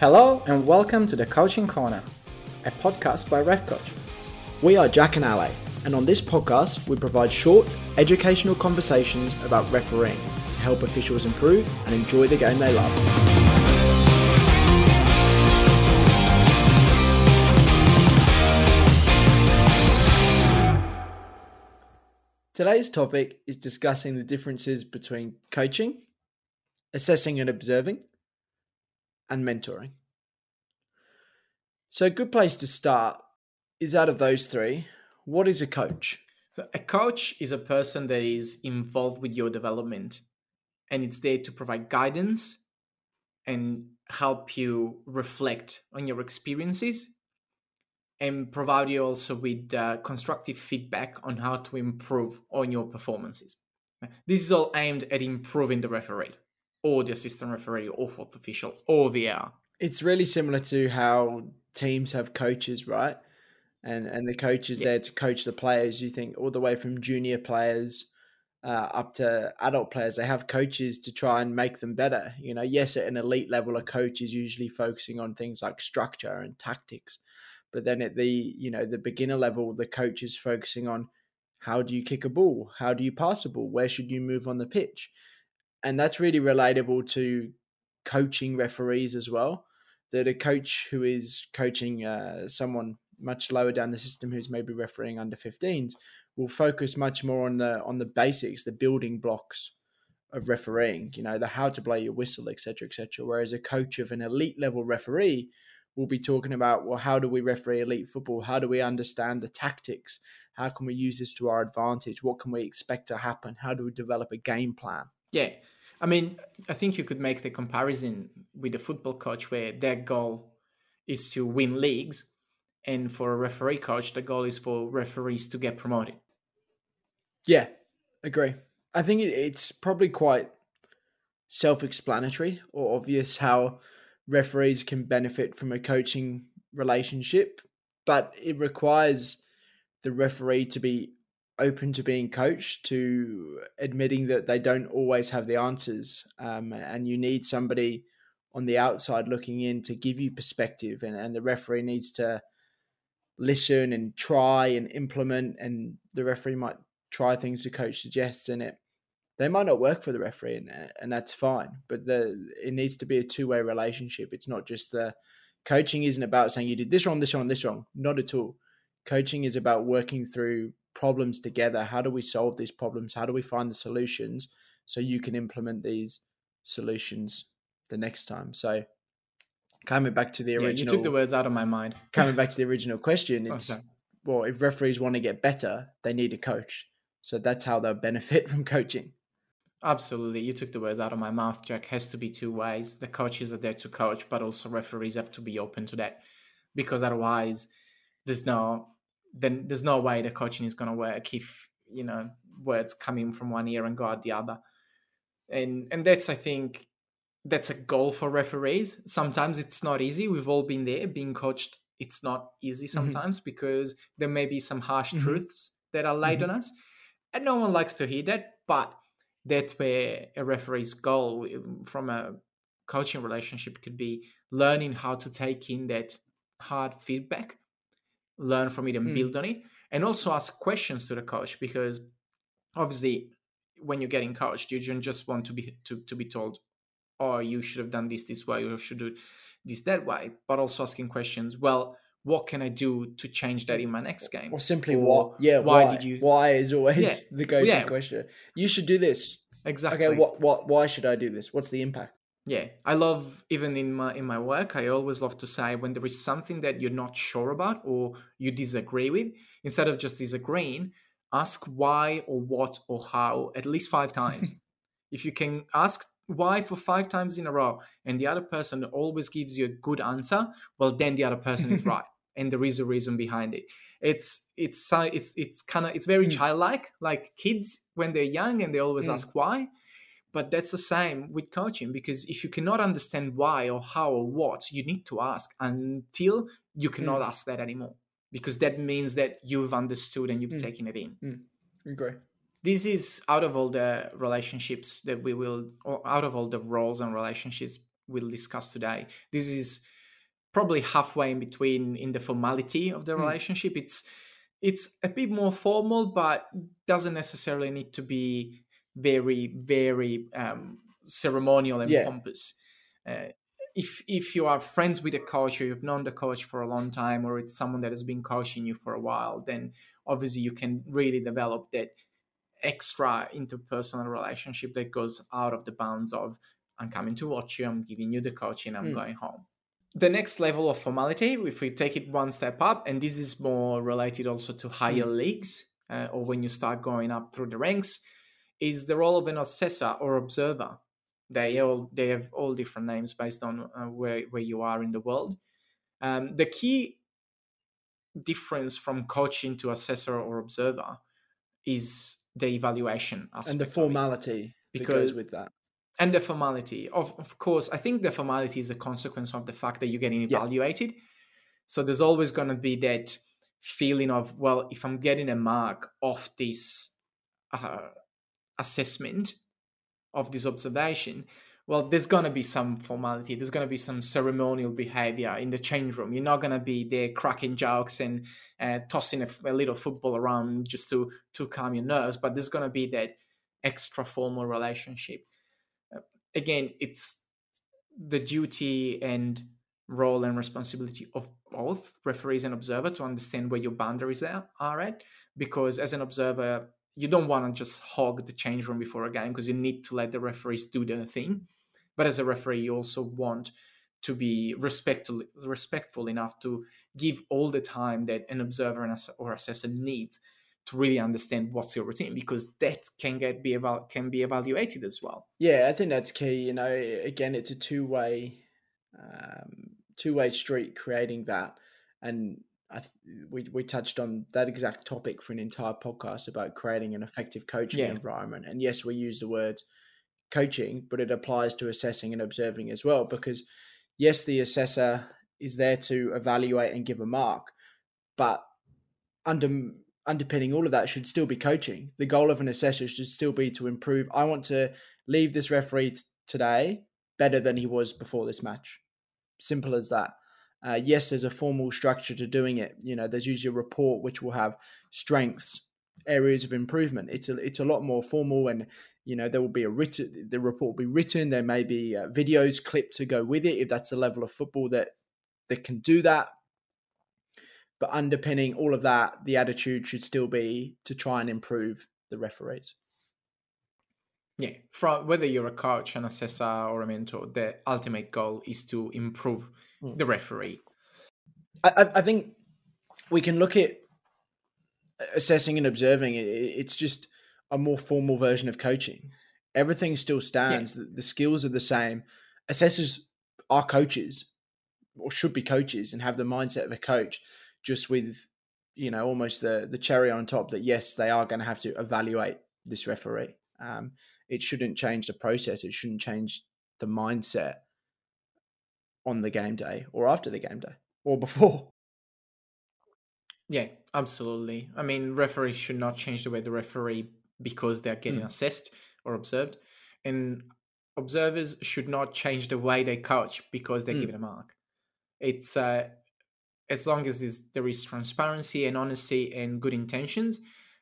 Hello and welcome to the Coaching Corner, a podcast by Ref Coach. We are Jack and Ale, and on this podcast, we provide short, educational conversations about refereeing to help officials improve and enjoy the game they love. Today's topic is discussing the differences between coaching, assessing and observing, and mentoring. So, a good place to start is out of those three, what is a coach? So, a coach is a person that is involved with your development and it's there to provide guidance and help you reflect on your experiences and provide you also with uh, constructive feedback on how to improve on your performances. This is all aimed at improving the referee or the assistant referee or fourth official or VAR. It's really similar to how teams have coaches, right? And and the coach is yeah. there to coach the players. You think all the way from junior players uh, up to adult players, they have coaches to try and make them better. You know, yes, at an elite level, a coach is usually focusing on things like structure and tactics, but then at the you know the beginner level, the coach is focusing on how do you kick a ball, how do you pass a ball, where should you move on the pitch, and that's really relatable to coaching referees as well. That a coach who is coaching uh, someone much lower down the system who's maybe refereeing under 15s will focus much more on the on the basics, the building blocks of refereeing. You know, the how to blow your whistle, etc., etc. Whereas a coach of an elite level referee will be talking about well, how do we referee elite football? How do we understand the tactics? How can we use this to our advantage? What can we expect to happen? How do we develop a game plan? Yeah. I mean, I think you could make the comparison with a football coach where their goal is to win leagues. And for a referee coach, the goal is for referees to get promoted. Yeah, agree. I think it's probably quite self explanatory or obvious how referees can benefit from a coaching relationship, but it requires the referee to be open to being coached, to admitting that they don't always have the answers, um, and you need somebody on the outside looking in to give you perspective, and, and the referee needs to listen and try and implement, and the referee might try things the coach suggests, and it they might not work for the referee, and, and that's fine. But the it needs to be a two way relationship. It's not just the coaching isn't about saying you did this wrong, this wrong, this wrong. Not at all. Coaching is about working through problems together. How do we solve these problems? How do we find the solutions so you can implement these solutions the next time? So coming back to the original, yeah, you took the words out of my mind. coming back to the original question, it's oh, well, if referees want to get better, they need a coach. So that's how they'll benefit from coaching. Absolutely. You took the words out of my mouth, Jack. Has to be two ways. The coaches are there to coach, but also referees have to be open to that. Because otherwise there's no then there's no way the coaching is going to work if you know words come in from one ear and go out the other and and that's i think that's a goal for referees sometimes it's not easy we've all been there being coached it's not easy mm-hmm. sometimes mm-hmm. because there may be some harsh mm-hmm. truths that are laid mm-hmm. on us and no one likes to hear that but that's where a referee's goal from a coaching relationship could be learning how to take in that hard feedback learn from it and mm. build on it and also ask questions to the coach because obviously when you're getting coached you don't just want to be to, to be told oh you should have done this this way or should do this that way but also asking questions well what can I do to change that in my next game? Or simply or what? Yeah, why, why, did you? Why is always yeah, the go-to yeah. question. You should do this. Exactly. Okay, what? What? Why should I do this? What's the impact? Yeah i love even in my in my work i always love to say when there is something that you're not sure about or you disagree with instead of just disagreeing ask why or what or how at least five times if you can ask why for five times in a row and the other person always gives you a good answer well then the other person is right and there is a reason behind it it's it's it's it's kind of it's very mm. childlike like kids when they're young and they always mm. ask why but that's the same with coaching because if you cannot understand why or how or what, you need to ask until you cannot mm. ask that anymore because that means that you've understood and you've mm. taken it in. Mm. Okay. This is out of all the relationships that we will, or out of all the roles and relationships we'll discuss today. This is probably halfway in between in the formality of the Mm. relationship. It's it's a bit more formal, but doesn't necessarily need to be very very um, ceremonial and Yeah. pompous. Uh, if if you are friends with a coach or you've known the coach for a long time, or it's someone that has been coaching you for a while, then obviously you can really develop that extra interpersonal relationship that goes out of the bounds of I'm coming to watch you, I'm giving you the coaching, I'm Mm. going home. The next level of formality, if we take it one step up, and this is more related also to higher leagues uh, or when you start going up through the ranks, is the role of an assessor or observer. They all they have all different names based on uh, where where you are in the world. Um, the key difference from coaching to assessor or observer is the evaluation aspect and the formality Because- goes with that. and the formality of of course i think the formality is a consequence of the fact that you're getting Yeah. evaluated so there's always going to be that feeling of well if i'm getting a mark off this uh, assessment of this observation well there's going to be some formality. There's going to be some ceremonial behavior in the change room. You're not going to be there cracking jokes and uh, tossing a little football around just to to calm your nerves but there's going to be that extra formal relationship. Uh, again it's the duty and role and responsibility of both referees and observer to understand where your boundaries are at because as an observer you don't want to just hog the change room before a game because you need to let the referees do their thing but as a referee you also want to be respectful respectful enough to give all the time that an observer or assessor needs to really understand what's your routine because that can get be eval- can be evaluated as well Yeah, I think that's key. You know, again, it's a two way, um, two way street creating that, and I th- we we touched on that exact topic for an entire podcast about creating an effective coaching Yeah. environment. And yes, we use the words coaching, but it applies to assessing and observing as well. Because yes, the assessor is there to evaluate and give a mark, but under underpinning all of that should still be coaching. The goal of an assessor should still be to improve. I want to leave this referee t- today better than he was before this match. Simple as that. Uh, yes, there's a formal structure to doing it. You know, there's usually a report which will have strengths, areas of improvement. It's a it's a lot more formal, and you know there will be a written. The report will be written. There may be uh, videos clipped to go with it if that's the level of football that that can do that. But underpinning all of that, the attitude should still be to try and improve the referees. Yeah, from whether you're a coach, an assessor, or a mentor, the ultimate goal is to improve Mm. the referee. I, I- think we can look at assessing and observing. It's just a more formal version of coaching. Everything still stands. The, the skills are the same. Assessors are coaches, or should be coaches, and have the mindset of a coach, just with you know almost the the cherry on top that yes, they are going to have to evaluate this referee. Um, it shouldn't change the process. It shouldn't change the mindset on the game day or after the game day or before. Yeah, absolutely. I mean, referees should not change the way the referee because they're getting Mm. assessed or observed, and observers should not change the way they coach because they're Mm. given a mark. It's uh, as long as there is transparency and honesty and good intentions,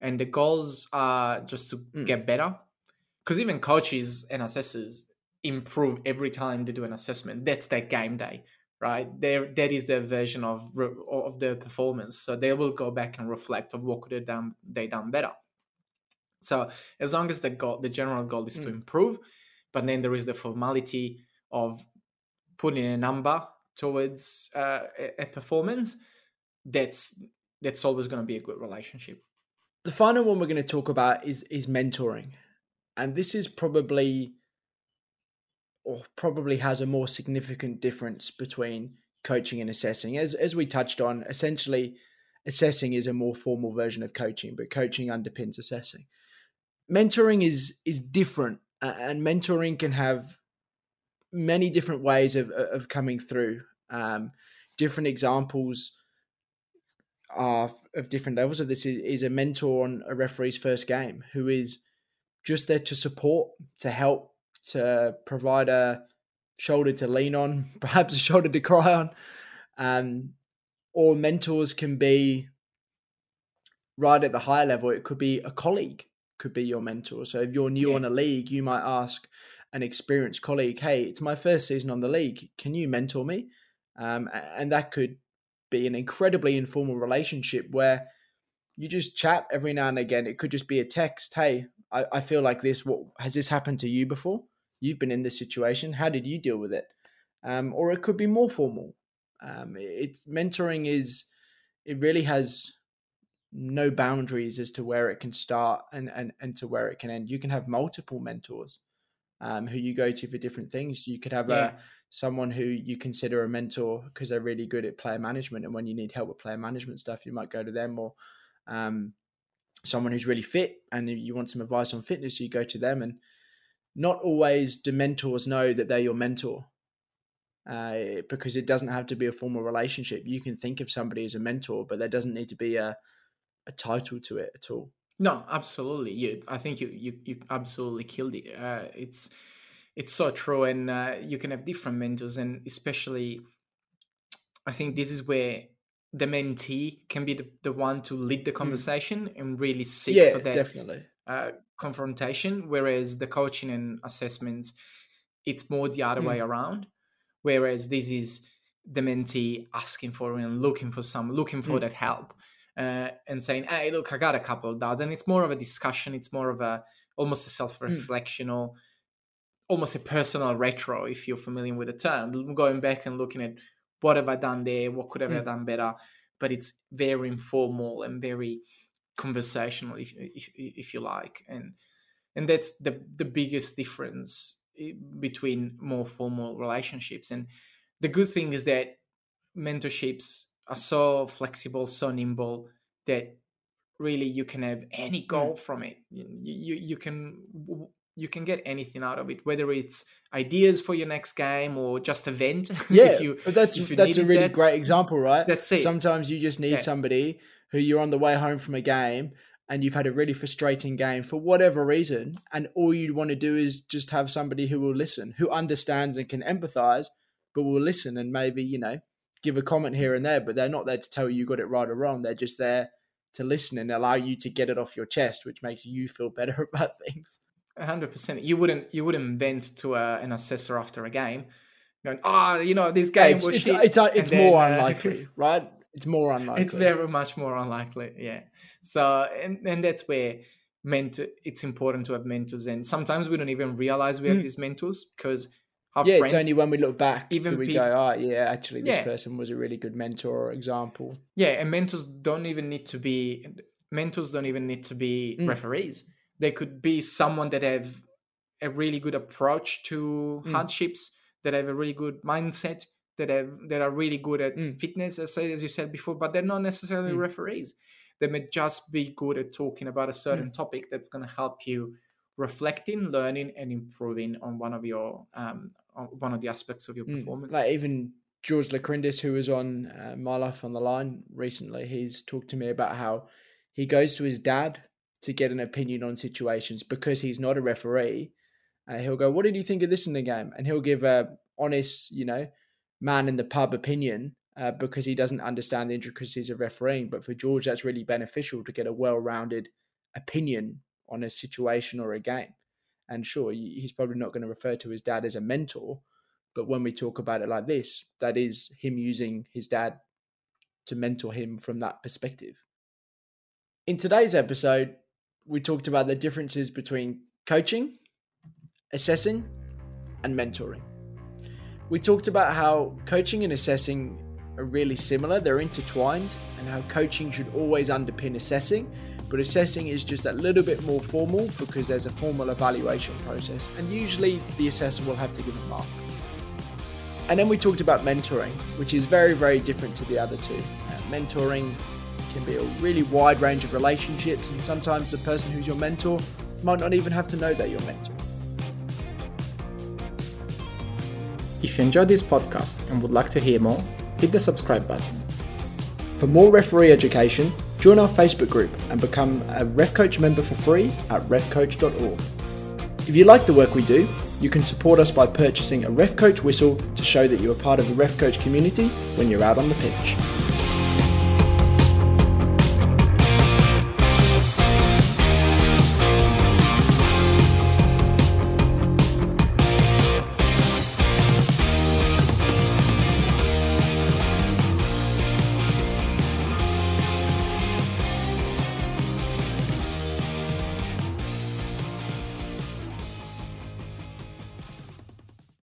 and the goals are just to Mm. get better. Because even coaches and assessors improve every time they do an assessment. That's their game day, right? There, that is their version of of the performance. So they will go back and reflect of what could have done they done better. So as long as the goal, the general goal is to Mm. improve, but then there is the formality of putting a number towards uh, a, a performance. That's that's always going to be a good relationship. The final one we're going to talk about is is mentoring, and this is probably or probably has a more significant difference between coaching and assessing. As as we touched on, essentially, assessing is a more formal version of coaching, but coaching underpins assessing. Mentoring is is different, and mentoring can have many different ways of of coming through. Um, different examples are of different levels of this is, is a mentor on a referee's first game who is just there to support, to help, to provide a shoulder to lean on, perhaps a shoulder to cry on. Um, or mentors can be right at the higher level. It could be a colleague, could be your mentor. So if you're new Yeah. on a league, you might ask an experienced colleague, "Hey, it's my first season on the league. Can you mentor me?" Um, and that could be an incredibly informal relationship where you just chat every now and again. It could just be a text. Hey, I, I feel like this. What has this happened to you before? You've been in this situation. How did you deal with it? Um, or it could be more formal. Um, it mentoring is it really has no boundaries as to where it can start and and and to where it can end. You can have multiple mentors um, who you go to for different things. You could have Yeah. a someone who you consider a mentor because they're really good at player management, and when you need help with player management stuff, you might go to them. Or um, someone who's really fit and you want some advice on fitness, you go to them. And not always do mentors know that they're your mentor. Uh, because it doesn't have to be a formal relationship. You can think of somebody as a mentor, but there doesn't need to be a, a title to it at all. No, absolutely. You, I think you you, you absolutely killed it. Uh, it's it's so true, and uh, you can have different mentors, and especially, I think this is where the mentee can be the, the one to lead the conversation and really seek yeah, for that definitely. Uh, confrontation, whereas the coaching and assessments, it's more the other Mm. way around. Whereas this is the mentee asking for and looking for some, looking for Mm. that help, uh, and saying, "Hey, look, I got a couple of doubts," and it's more of a discussion. It's more of a almost a self reflection or almost a personal retro, if you're familiar with the term, going back and looking at what have I done there, what could have I Mm. done better. But it's very informal and very conversational, if if, if you like, and and that's the the biggest difference eh, between more formal relationships. And the good thing is that mentorships are so flexible, so nimble that really you can have any goal from it. You, you you can you can get anything out of it, whether it's ideas for your next game or just a vent. Yeah, if you, but that's if you that's a really that. great example, right? That's it. Sometimes you just need Yeah. somebody who you're on the way home from a game and you've had a really frustrating game for whatever reason, and all you'd want to do is just have somebody who will listen, who understands and can empathize, but will listen and maybe you know give a comment here and there, but they're not there to tell you you got it right or wrong. They're just there to listen and allow you to get it off your chest, which makes you feel better about things. Hundred percent. You wouldn't you wouldn't vent to a, an assessor after a game, going, "Oh, you know, this game it's was it's, shit," it's, uh, and it's more uh, unlikely, right? It's more unlikely. it's very much more unlikely yeah so and, and that's where mentor it's important to have mentors and sometimes we don't even realize we have Mm. these mentors because our yeah, friends it's only when we look back even do we go, oh yeah, actually this Yeah. person was a really good mentor or example. yeah and mentors don't even need to be mentors don't even need to be Mm. referees they could be someone that have a really good approach to Mm. hardships that have a really good mindset that have that are really good at Mm. fitness as, as you said before but they're not necessarily Mm. referees they may just be good at talking about a certain Mm. topic that's going to help you reflecting learning and improving on one of your um on one of the aspects of your Mm. performance Like even George Lacrindis, who was on uh, My Life on the Line recently, he's talked to me about how he goes to his dad to get an opinion on situations because he's not a referee. Uh, he'll go, "What did you think of this in the game?" And he'll give a honest, you know, man in the pub opinion uh, because he doesn't understand the intricacies of refereeing. But for George, that's really beneficial to get a well-rounded opinion on a situation or a game. And sure, he's probably not going to refer to his dad as a mentor, but when we talk about it like this, that is him using his dad to mentor him from that perspective. In today's episode, we talked about the differences between coaching, assessing, and mentoring. We talked about how coaching and assessing are really similar, they're intertwined, and how coaching should always underpin assessing, but assessing is just that little bit more formal because there's a formal evaluation process, and usually the assessor will have to give a mark. And then we talked about mentoring, which is very, very different to the other two. Uh, mentoring can be a really wide range of relationships, and sometimes the person who's your mentor might not even have to know they're your mentor. If you enjoyed this podcast and would like to hear more, hit the subscribe button. For more referee education, join our Facebook group and become a RefCoach member for free at refcoach.org. If you like the work we do, You can support us by purchasing a Ref Coach whistle to show that you are part of the Ref Coach community when you're out on the pitch.